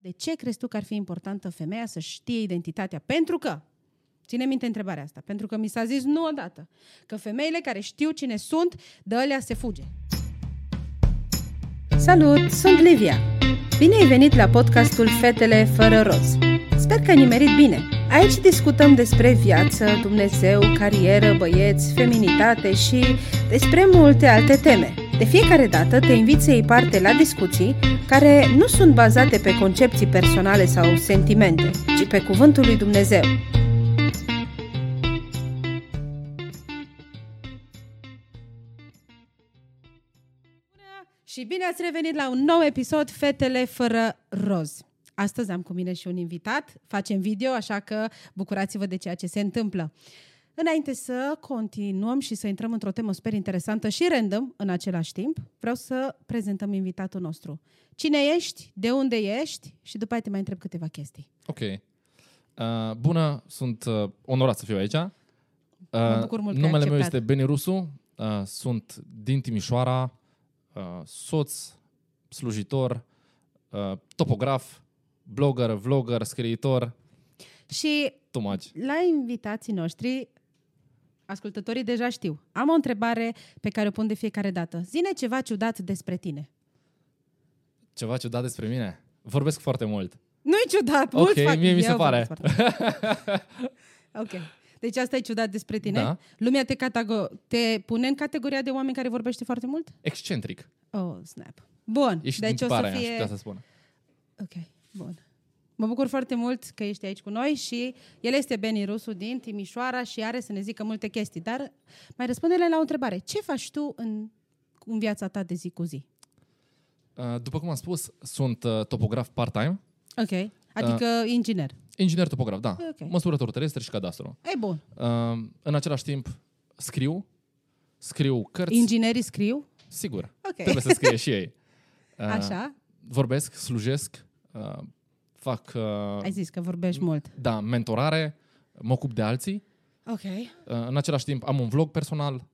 De ce crezi tu că ar fi importantă femeia să știe identitatea? Pentru că, ține minte întrebarea asta, pentru că mi s-a zis nu odată, că femeile care știu cine sunt, de alea se fuge. Salut, sunt Livia! Bine ai venit la podcastul Fetele fără roz. Sper că ai nimerit bine. Aici discutăm despre viață, Dumnezeu, carieră, băieți, feminitate și despre multe alte teme. De fiecare dată te invit să iei parte la discuții care nu sunt bazate pe concepții personale sau sentimente, ci pe cuvântul lui Dumnezeu. Și bine ați revenit la un nou episod Fetele fără roz. Astăzi am cu mine și un invitat, facem video, așa că bucurați-vă de ceea ce se întâmplă. Înainte să continuăm și să intrăm într-o temă super interesantă și random în același timp, vreau să prezentăm invitatul nostru. Cine ești, de unde ești și după aceea te mai întreb câteva chestii. Ok. Uh, bună, sunt uh, onorat să fiu aici. Uh, Mă bucur mult că ai numele meu acceptat. este Beni Rusu, uh, sunt din Timișoara, uh, soț, slujitor, uh, topograf, blogger, vlogger, scriitor, Și too much. la invitații noștri, ascultătorii deja știu. Am o întrebare pe care o pun de fiecare dată. Zine ceva ciudat despre tine. Ceva ciudat despre mine. Vorbesc foarte mult. Nu-i ciudat, Ok, mulți fac. mie mi se Eu pare. vorbesc foarte mult. ok. Deci asta e ciudat despre tine? Da. Lumea te, catago- te pune în categoria de oameni care vorbește foarte mult? Excentric. Oh, snap. Bun. Ești deci din o să tiparea, aș fie... putea să spun. Ok, bun. Mă bucur foarte mult că ești aici cu noi și el este Beni Rusu din Timișoara și are să ne zică multe chestii. Dar mai răspunde-le la o întrebare. Ce faci tu în, în viața ta de zi cu zi? Uh, după cum am spus, sunt uh, topograf part-time, Ok. Adică uh, inginer. inginer topograf, da. Ok. Măsurător terestri și cadastru. E bun. Uh, în același timp, scriu, scriu cărți. Inginerii scriu? Sigur. Ok. Trebuie să scrie și ei. Uh, Așa. Vorbesc, slujesc, uh, fac, uh, Ai zis că vorbești mult. da, mentorare, mă ocup de alții. Ok. Uh, în același timp, am un vlog personal.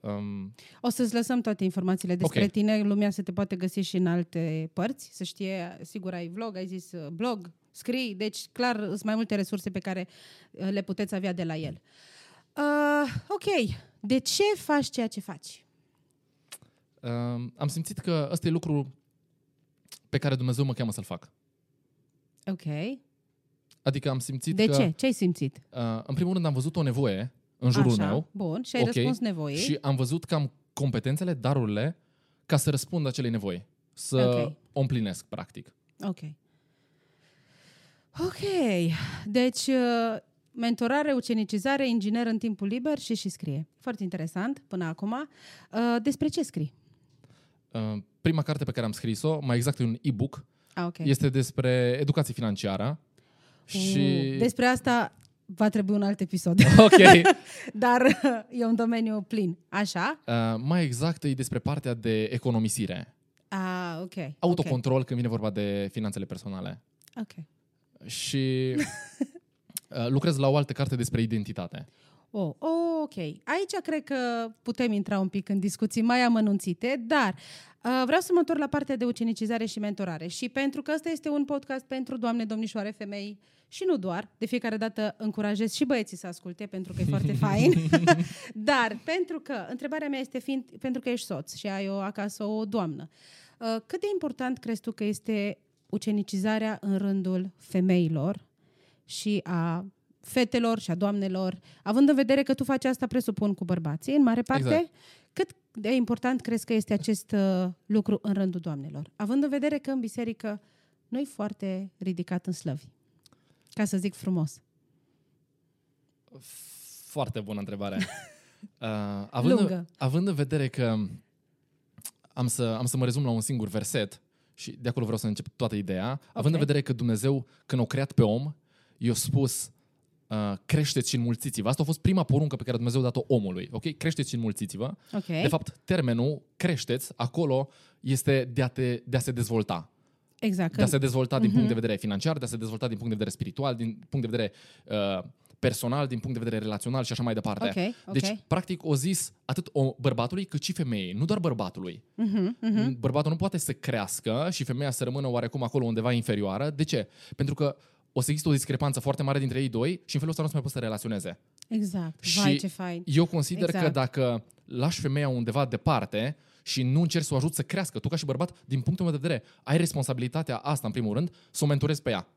Um, O să-ți lăsăm toate informațiile despre Ok. tine. Lumea se te poate găsi și în alte părți. Să știe, sigur, ai vlog, ai zis uh, blog, scrii. Deci, clar, sunt mai multe resurse pe care uh, le puteți avea de la el. Uh, ok. De ce faci ceea ce faci? uh, am simțit că ăsta e lucrul pe care Dumnezeu mă cheamă să-l fac. Ok. Adică am simțit De că... ce? Ce ai simțit? Uh, în primul rând am văzut o nevoie în jurul Așa. meu Bun. Și ai Ok. răspuns nevoii. și am văzut că am competențele, darurile, ca să răspund acelei nevoi. Să Ok. o împlinesc, practic. Ok. Ok. Deci, uh, mentorare, ucenicizare, inginer în timpul liber și și scrie. Foarte interesant până acum. Uh, Despre ce scrii? Uh, prima carte pe care am scris-o, mai exact e un e-book, Ah, ok. este despre educație financiară. Și... Uh, Despre asta va trebui un alt episod. Ok. Uh, Dar uh, e un domeniu plin. Așa? mai exact e despre partea de economisire. Ah, ok. Autocontrol când vine vorba de finanțele personale. Ok. ok. Și uh, lucrez la o altă carte despre identitate. Oh, oh, ok. Aici cred că putem intra un pic în discuții mai amănunțite, dar uh, vreau să mă întorc la partea de ucenicizare și mentorare. Și pentru că ăsta este un podcast pentru doamne, domnișoare, femei și nu doar, de fiecare dată încurajez și băieții să asculte, pentru că e foarte fain. dar pentru că, întrebarea mea este fiind, pentru că ești soț și ai o, acasă o doamnă, uh, cât de important crezi tu că este ucenicizarea în rândul femeilor și a fetelor și a doamnelor, având în vedere că tu faci asta, presupun, cu bărbații, în mare parte, Exact. cât de important crezi că este acest uh, lucru în rândul doamnelor? Având în vedere că în biserică nu e foarte ridicat în slăvi, ca să zic frumos. Foarte bună întrebare. Uh, având, Lungă. în, având în vedere că am să, am să mă rezum la un singur verset și de acolo vreau să încep toată ideea, okay. având în vedere că Dumnezeu, când a creat pe om, i-a spus uh, creșteți și înmulțiți-vă. Asta a fost prima poruncă pe care Dumnezeu a dat-o omului. Ok? Creșteți și înmulțiți-vă. Ok? De fapt, termenul creșteți, acolo, este de a, te, de a se dezvolta. exact. De a Că, se dezvolta din punct de vedere financiar, de a se dezvolta din punct de vedere spiritual, din punct de vedere uh, personal, din punct de vedere relațional și așa mai departe. Ok, ok. Deci, practic, o zis atât o bărbatului cât și femeii, nu doar bărbatului. Mhm, mhm. Bărbatul nu poate să crească și femeia să rămână oarecum acolo undeva inferioară. De ce? Pentru că o să există o discrepanță foarte mare dintre ei doi și în felul ăsta nu se mai pot să relaționeze. Exact. Și Vai, ce fain. Eu consider Exact. că dacă lași femeia undeva departe și nu încerci să o ajuți să crească, tu ca și bărbat, din punctul meu de vedere, ai responsabilitatea asta, în primul rând, să o mentorezi pe ea.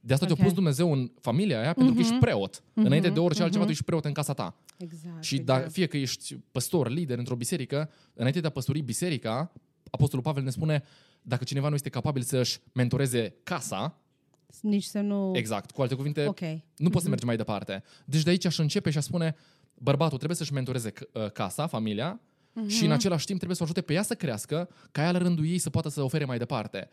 De asta Ok. te-a pus Dumnezeu în familia aia, pentru că ești preot. Înainte de orice altceva, mhm. tu ești preot în casa ta. Exact. Și exact. da, fie că ești păstor, lider într-o biserică, înainte de a păstori biserica, Apostolul Pavel ne spune, dacă cineva nu este capabil să-și mentoreze casa, Nici să nu... exact, cu alte cuvinte, Ok. nu poți să mergi mai departe. Deci de aici aș începe și aș spune, bărbatul trebuie să-și mentoreze c- uh, casa, familia, și în același timp trebuie să o ajute pe ea să crească, ca ea la rândul ei să poată să ofere mai departe.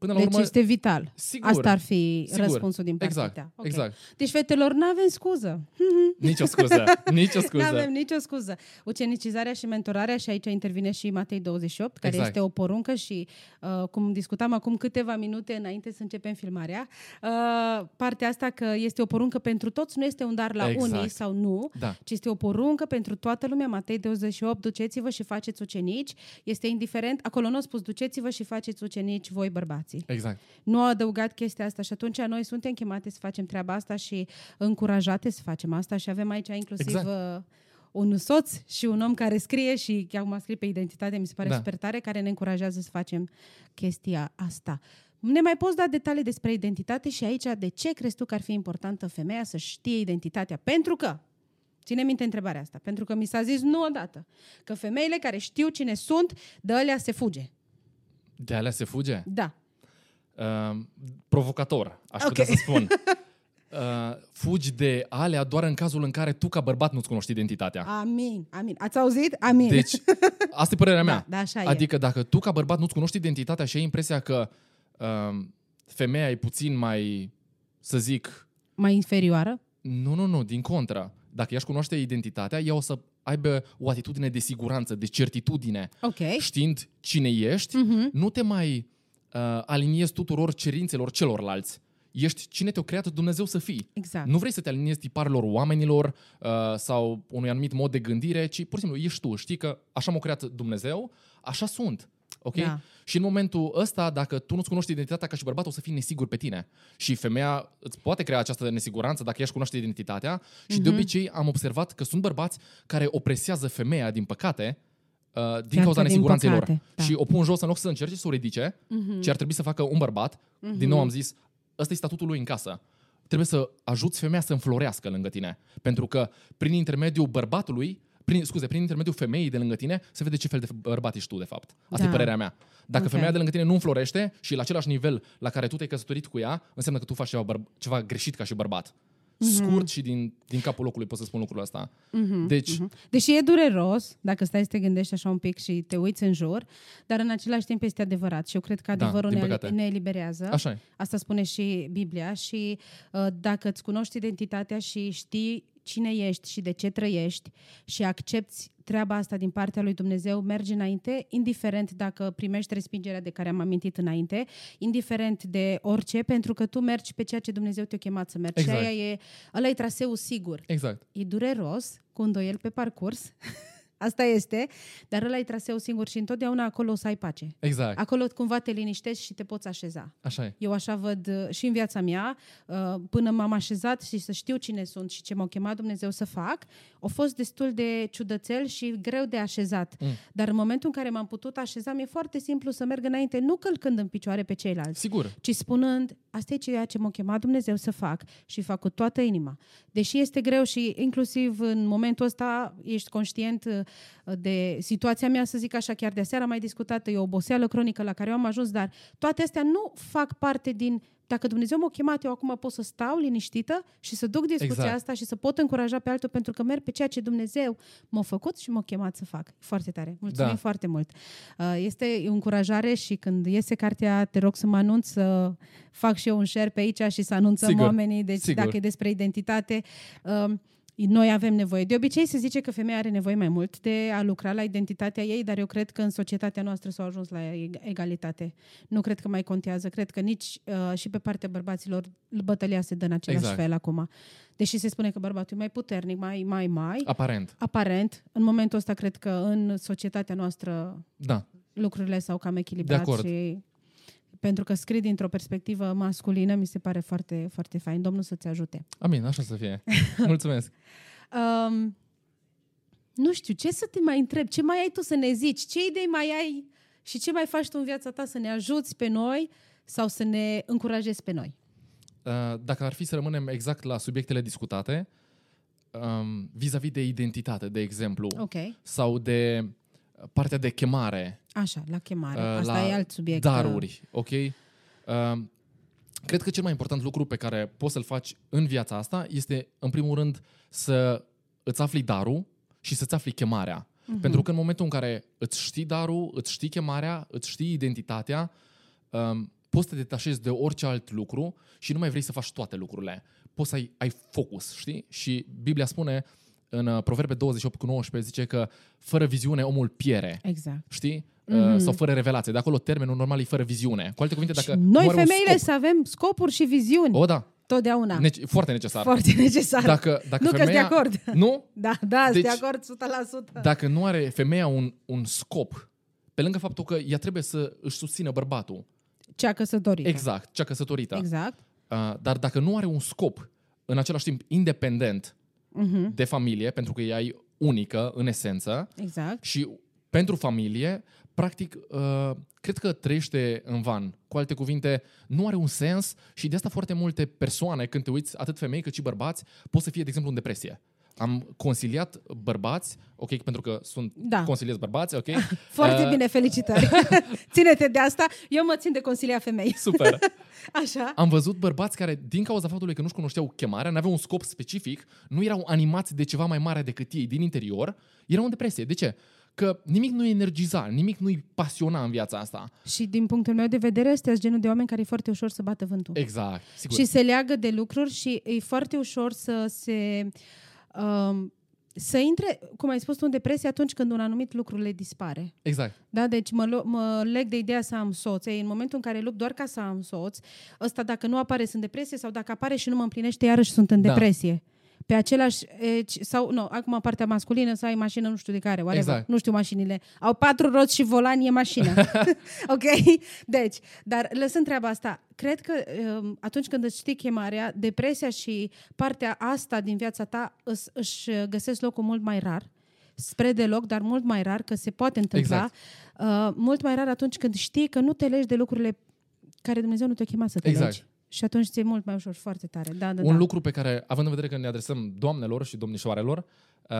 Până la Deci urmă, este vital. sigur, Asta ar fi sigur. răspunsul din partea exact, ta. Ok. exact. Deci, fetelor, nu avem scuză. Nici o scuză, nici o Nu scuză. avem nicio scuză. Ucenicizarea și mentorarea, și aici intervine și Matei 28, care Exact. este o poruncă și, uh, cum discutam acum câteva minute înainte să începem filmarea, uh, partea asta că este o poruncă pentru toți, nu este un dar la Exact. unii sau nu, Da. ci este o poruncă pentru toată lumea. Matei 28, duceți-vă și faceți ucenici. Este indiferent, acolo nu a spus duceți-vă și faceți ucenici voi bărbații. Exact. Nu a adăugat chestia asta și atunci noi suntem chemate să facem treaba asta și încurajate să facem asta și avem aici inclusiv Exact. exact. un soț și un om care scrie și chiar acum scrie pe identitate, mi se pare Da. da. super tare, care ne încurajează să facem chestia asta. Ne mai poți da detalii despre identitate și aici de ce crezi tu că ar fi importantă femeia să știe identitatea? Pentru că Ține minte întrebarea asta, pentru că mi s-a zis nu odată că femeile care știu cine sunt, de alea se fuge. De alea se fuge. Da. Uh, provocator, aș Ok. putea să spun. Uh, fugi de alea doar în cazul în care tu ca bărbat nu-ți cunoști identitatea. Amin, amin. Ați auzit? Amin. Deci, asta e părerea mea. Da, da, așa e. adică dacă tu ca bărbat nu-ți cunoști identitatea și ai impresia că uh, femeia e puțin mai, să zic, Mai inferioară? nu, nu, nu, din contră. Dacă ea își cunoaște identitatea, ea o să aibă o atitudine de siguranță, de certitudine. Ok. Știind cine ești, Mhm. nu te mai uh, aliniezi tuturor cerințelor celorlalți. Ești cine te-a creat Dumnezeu să fii. Exact. Nu vrei să te aliniezi tiparilor oamenilor uh, sau unui anumit mod de gândire, ci pur și simplu ești tu. Știi că așa m-a creat Dumnezeu, așa sunt. Ok? Da. Și în momentul ăsta, dacă tu nu-ți cunoști identitatea ca și bărbat, o să fii nesigur pe tine. Și femeia îți poate crea această nesiguranță dacă ea își cunoaște identitatea. Și Mhm. de obicei am observat că sunt bărbați care opresează femeea, din păcate, uh, din Chiar cauza că din nesiguranței lor. păcate, da. Mhm. Și o pun jos în loc să încerce să o ridice, ce ar trebui să facă un bărbat. Din nou am zis, ăsta e statutul lui în casă. Trebuie să ajuți femeia să înflorească lângă tine. Pentru că prin intermediul bărbatului, prin, scuze, prin intermediul femeii de lângă tine, se vede ce fel de bărbat ești tu, de fapt. Asta Da. e părerea mea. Dacă Ok. femeia de lângă tine nu înflorește și e la același nivel la care tu te-ai căsătorit cu ea, înseamnă că tu faci ceva, băr- ceva greșit ca și bărbat. Scurt și din, din capul locului pot să spun lucrul ăsta. Deci, Deși e dureros, dacă stai să te gândești așa un pic și te uiți în jur, dar în același timp este adevărat și eu cred că Da, adevărul din ne, păcate. ne eliberează. așa e. Asta spune și Biblia și uh, dacă îți cunoști identitatea și știi cine ești și de ce trăiești și accepti treaba asta din partea lui Dumnezeu, mergi înainte, indiferent dacă primești respingerea de care am amintit înainte, indiferent de orice, pentru că tu mergi pe ceea ce Dumnezeu te-a chemat să mergi. Exact. Și aia e, ăla e traseul sigur. Exact. E dureros, cu îndoiel pe parcurs, asta este, dar ăla e traseul singur și întotdeauna acolo o să ai pace. Exact. Acolo cumva te liniștești și te poți așeza. Așa e. Eu așa văd uh, și în viața mea, uh, până m-am așezat și să știu cine sunt și ce m-a chemat Dumnezeu să fac, a fost destul de ciudățel și greu de așezat. Mm. Dar în momentul în care m-am putut așeza, mi-e foarte simplu să merg înainte, nu călcând în picioare pe ceilalți, Sigur. ci spunând, asta e ceea ce m-a chemat Dumnezeu să fac și fac cu toată inima. Deși este greu și inclusiv în momentul ăsta ești conștient uh, de situația mea, să zic așa, chiar de seara mai discutată, e o oboseală cronică la care eu am ajuns, dar toate astea nu fac parte din dacă Dumnezeu m-a chemat, eu acum pot să stau liniștită și să duc discuția Exact. asta și să pot încuraja pe altul pentru că merg pe ceea ce Dumnezeu m-a făcut și m-a chemat să fac. Foarte tare. Mulțumim Da. foarte mult. Uh, Este o încurajare și când iese cartea, te rog să mă anunț să fac și eu un share pe aici și să anunțăm Sigur. oamenii. Deci Sigur. dacă e despre identitate, um, noi avem nevoie. De obicei se zice că femeia are nevoie mai mult de a lucra la identitatea ei, dar eu cred că în societatea noastră s-a ajuns la egalitate. Nu cred că mai contează. Cred că nici uh, și pe partea bărbaților bătălia se dă în același Exact. fel acum. Deși se spune că bărbatul e mai puternic, mai, mai, mai. Aparent. Aparent, în momentul ăsta cred că în societatea noastră Da. lucrurile s-au cam echilibrat De acord. și pentru că scrii dintr-o perspectivă masculină, mi se pare foarte, foarte fain. Domnul să-ți ajute. Amin, așa să fie. Mulțumesc. Um, nu știu, ce să te mai întreb? Ce mai ai tu să ne zici? Ce idei mai ai și ce mai faci tu în viața ta să ne ajuți pe noi sau să ne încurajezi pe noi? Uh, Dacă ar fi să rămânem exact la subiectele discutate, um, vis-a-vis de identitate, de exemplu, Ok. sau de partea de chemare, Așa, la chemare. Uh, Asta la e alt subiect. uh, daruri, ok? Uh, Cred că cel mai important lucru pe care poți să-l faci în viața asta este, în primul rând, să îți afli darul și să-ți afli chemarea. Mhm. Pentru că în momentul în care îți știi darul, îți știi chemarea, îți știi identitatea, um, poți să te detașezi de orice alt lucru și nu mai vrei să faci toate lucrurile. Poți să ai, ai focus, știi? Și Biblia spune în uh, Proverbe 28 cu 19, zice că fără viziune omul piere. Exact. Știi? Mhm. Uh, sau fără revelație. De acolo termenul normal e fără viziune. Cu alte cuvinte, dacă și nu noi, are un femeile, scop, să avem scopuri și viziuni. o, da, Totdeauna. nece- foarte necesar. Foarte necesar. Dacă, dacă nu că femeia, de acord. Nu? Da, da, Deci- deci, de acord 100%. Dacă nu are femeia un, un scop, pe lângă faptul că ea trebuie să își susțină bărbatul, Cea căsătorită. exact, cea căsătorită, Exact. uh, dar dacă nu are un scop, în același timp independent Mhm. de familie, pentru că ea e unică în esență, Exact. și pentru familie, practic, uh, cred că trăiește în van. Cu alte cuvinte, nu are un sens și de asta foarte multe persoane, când te uiți, atât femei cât și bărbați, pot să fie, de exemplu, în depresie. Am consiliat bărbați, ok, pentru că sunt Da. consiliez bărbați, ok? Foarte Uh, bine, felicitări. Ține-te de asta. Eu mă țin de consilia femei. Super. Așa. Am văzut bărbați care, din cauza faptului că nu-și cunoșteau chemarea, n-aveau un scop specific, nu erau animați de ceva mai mare decât ei din interior, erau în depresie. De ce? Că nimic nu energiza, nimic nu-i pasiona în viața asta. Și din punctul meu de vedere, sunteți genul de oameni care e foarte ușor să bată vântul. Exact, sigur. Și se leagă de lucruri și e foarte ușor să se... Um, să intre, cum ai spus tu, în depresie atunci când un anumit lucru le dispare. Exact. Da? Deci mă, lu- mă leg de ideea să am soț. Ei, în momentul în care lupt doar ca să am soț, ăsta dacă nu apare sunt depresie sau dacă apare și nu mă împlinește, iarăși sunt în Da. depresie. Pe același, e, ci- sau nu, acum partea masculină, să ai mașină, nu știu de care, whatever. Exact. nu știu mașinile. Au patru roți și volan, e mașină. ok? Deci, dar lăsând treaba asta, cred că um, atunci când îți știi chemarea, depresia și partea asta din viața ta îs, își găsesc locul mult mai rar spre deloc, dar mult mai rar, că se poate întâmpla, Exact. uh, mult mai rar atunci când știi că nu te legi de lucrurile care Dumnezeu nu te-a chemat să te Exact. legi. Și atunci ți-e mult mai ușor, foarte tare. Da, da, Un da. lucru pe care, având în vedere că ne adresăm doamnelor și domnișoarelor, uh,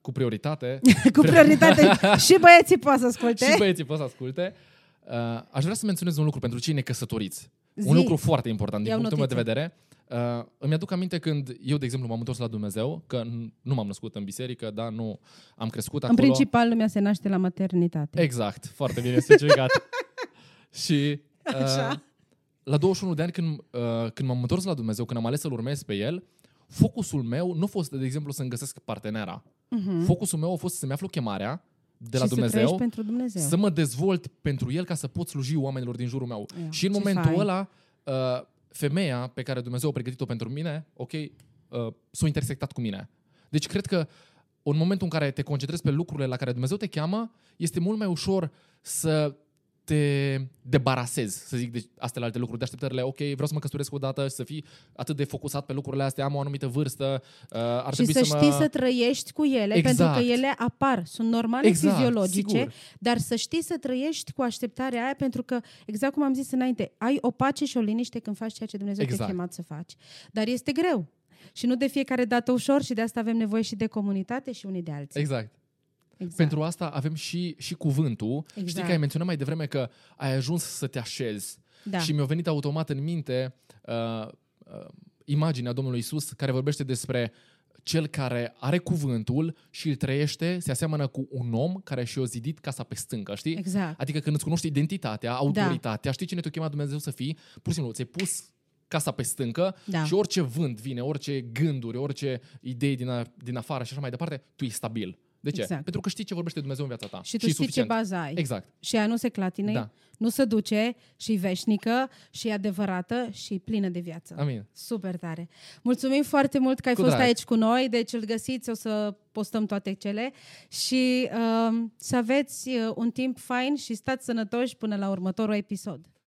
cu prioritate, Cu prioritate și băieții poate să asculte. și băieții pot să asculte, uh, aș vrea să menționez un lucru pentru cei necăsătoriți. Zi. Un lucru foarte important din Iau punctul meu de notițe. vedere. Uh, îmi aduc aminte când eu, de exemplu, m-am întors la Dumnezeu, că n- nu m-am născut în biserică, da, nu am crescut În acolo. principal, lumea se naște la maternitate. Exact, foarte bine specificat. și uh, Așa. La 21 de ani, când, uh, când m-am întors la Dumnezeu, când am ales să-L urmez pe El, focusul meu nu a fost, de exemplu, să-mi găsesc partenera. Mhm. Focusul meu a fost să-mi aflu chemarea de la și să Dumnezeu, trăiești pentru Dumnezeu. să mă dezvolt pentru El ca să pot sluji oamenilor din jurul meu. Ia, și în ce momentul fain. ăla, uh, femeia pe care Dumnezeu a pregătit-o pentru mine, ok, uh, s-a intersectat cu mine. Deci cred că în momentul în care te concentrezi pe lucrurile la care Dumnezeu te cheamă, este mult mai ușor să te debarasezi, să zic, de astea alte lucruri, de așteptările, ok, vreau să mă căsătoresc odată și să fii atât de focusat pe lucrurile astea, am o anumită vârstă, uh, ar și trebui să să, știi mă... să trăiești cu ele, Exact. pentru că ele apar, sunt normale Exact, fiziologice, sigur. dar să știi să trăiești cu așteptarea aia, pentru că, exact cum am zis înainte, ai o pace și o liniște când faci ceea ce Dumnezeu te-a Exact. chemat să faci. Dar este greu. Și nu de fiecare dată ușor și de asta avem nevoie și de comunitate și unii de alții. Exact. Exact. Pentru asta avem și, și cuvântul. Exact. Știi că ai menționat mai devreme că ai ajuns să te așezi. Da. Și mi-a venit automat în minte uh, uh, imaginea Domnului Isus care vorbește despre cel care are cuvântul și îl trăiește, se aseamănă cu un om care și-a zidit casa pe stâncă, știi? Exact. Adică când îți cunoști identitatea, autoritatea, știi cine te-a chemat Dumnezeu să fii, pur și simplu ți-ai pus casa pe stâncă Da. și orice vânt vine, orice gânduri, orice idei din, a, din afară și așa mai departe, tu ești stabil. De ce? Exact. Pentru că știi ce vorbește Dumnezeu în viața ta. Și tu e știi ce suficient. bază ai. Exact. Și ea nu se clatină, Da. nu se duce și veșnică și e adevărată și plină de viață. Amin. Super tare. Mulțumim foarte mult că ai Cu fost drag. aici cu noi, deci îl găsiți, o să postăm toate cele și uh, să aveți uh, un timp fain și stați sănătoși până la următorul episod.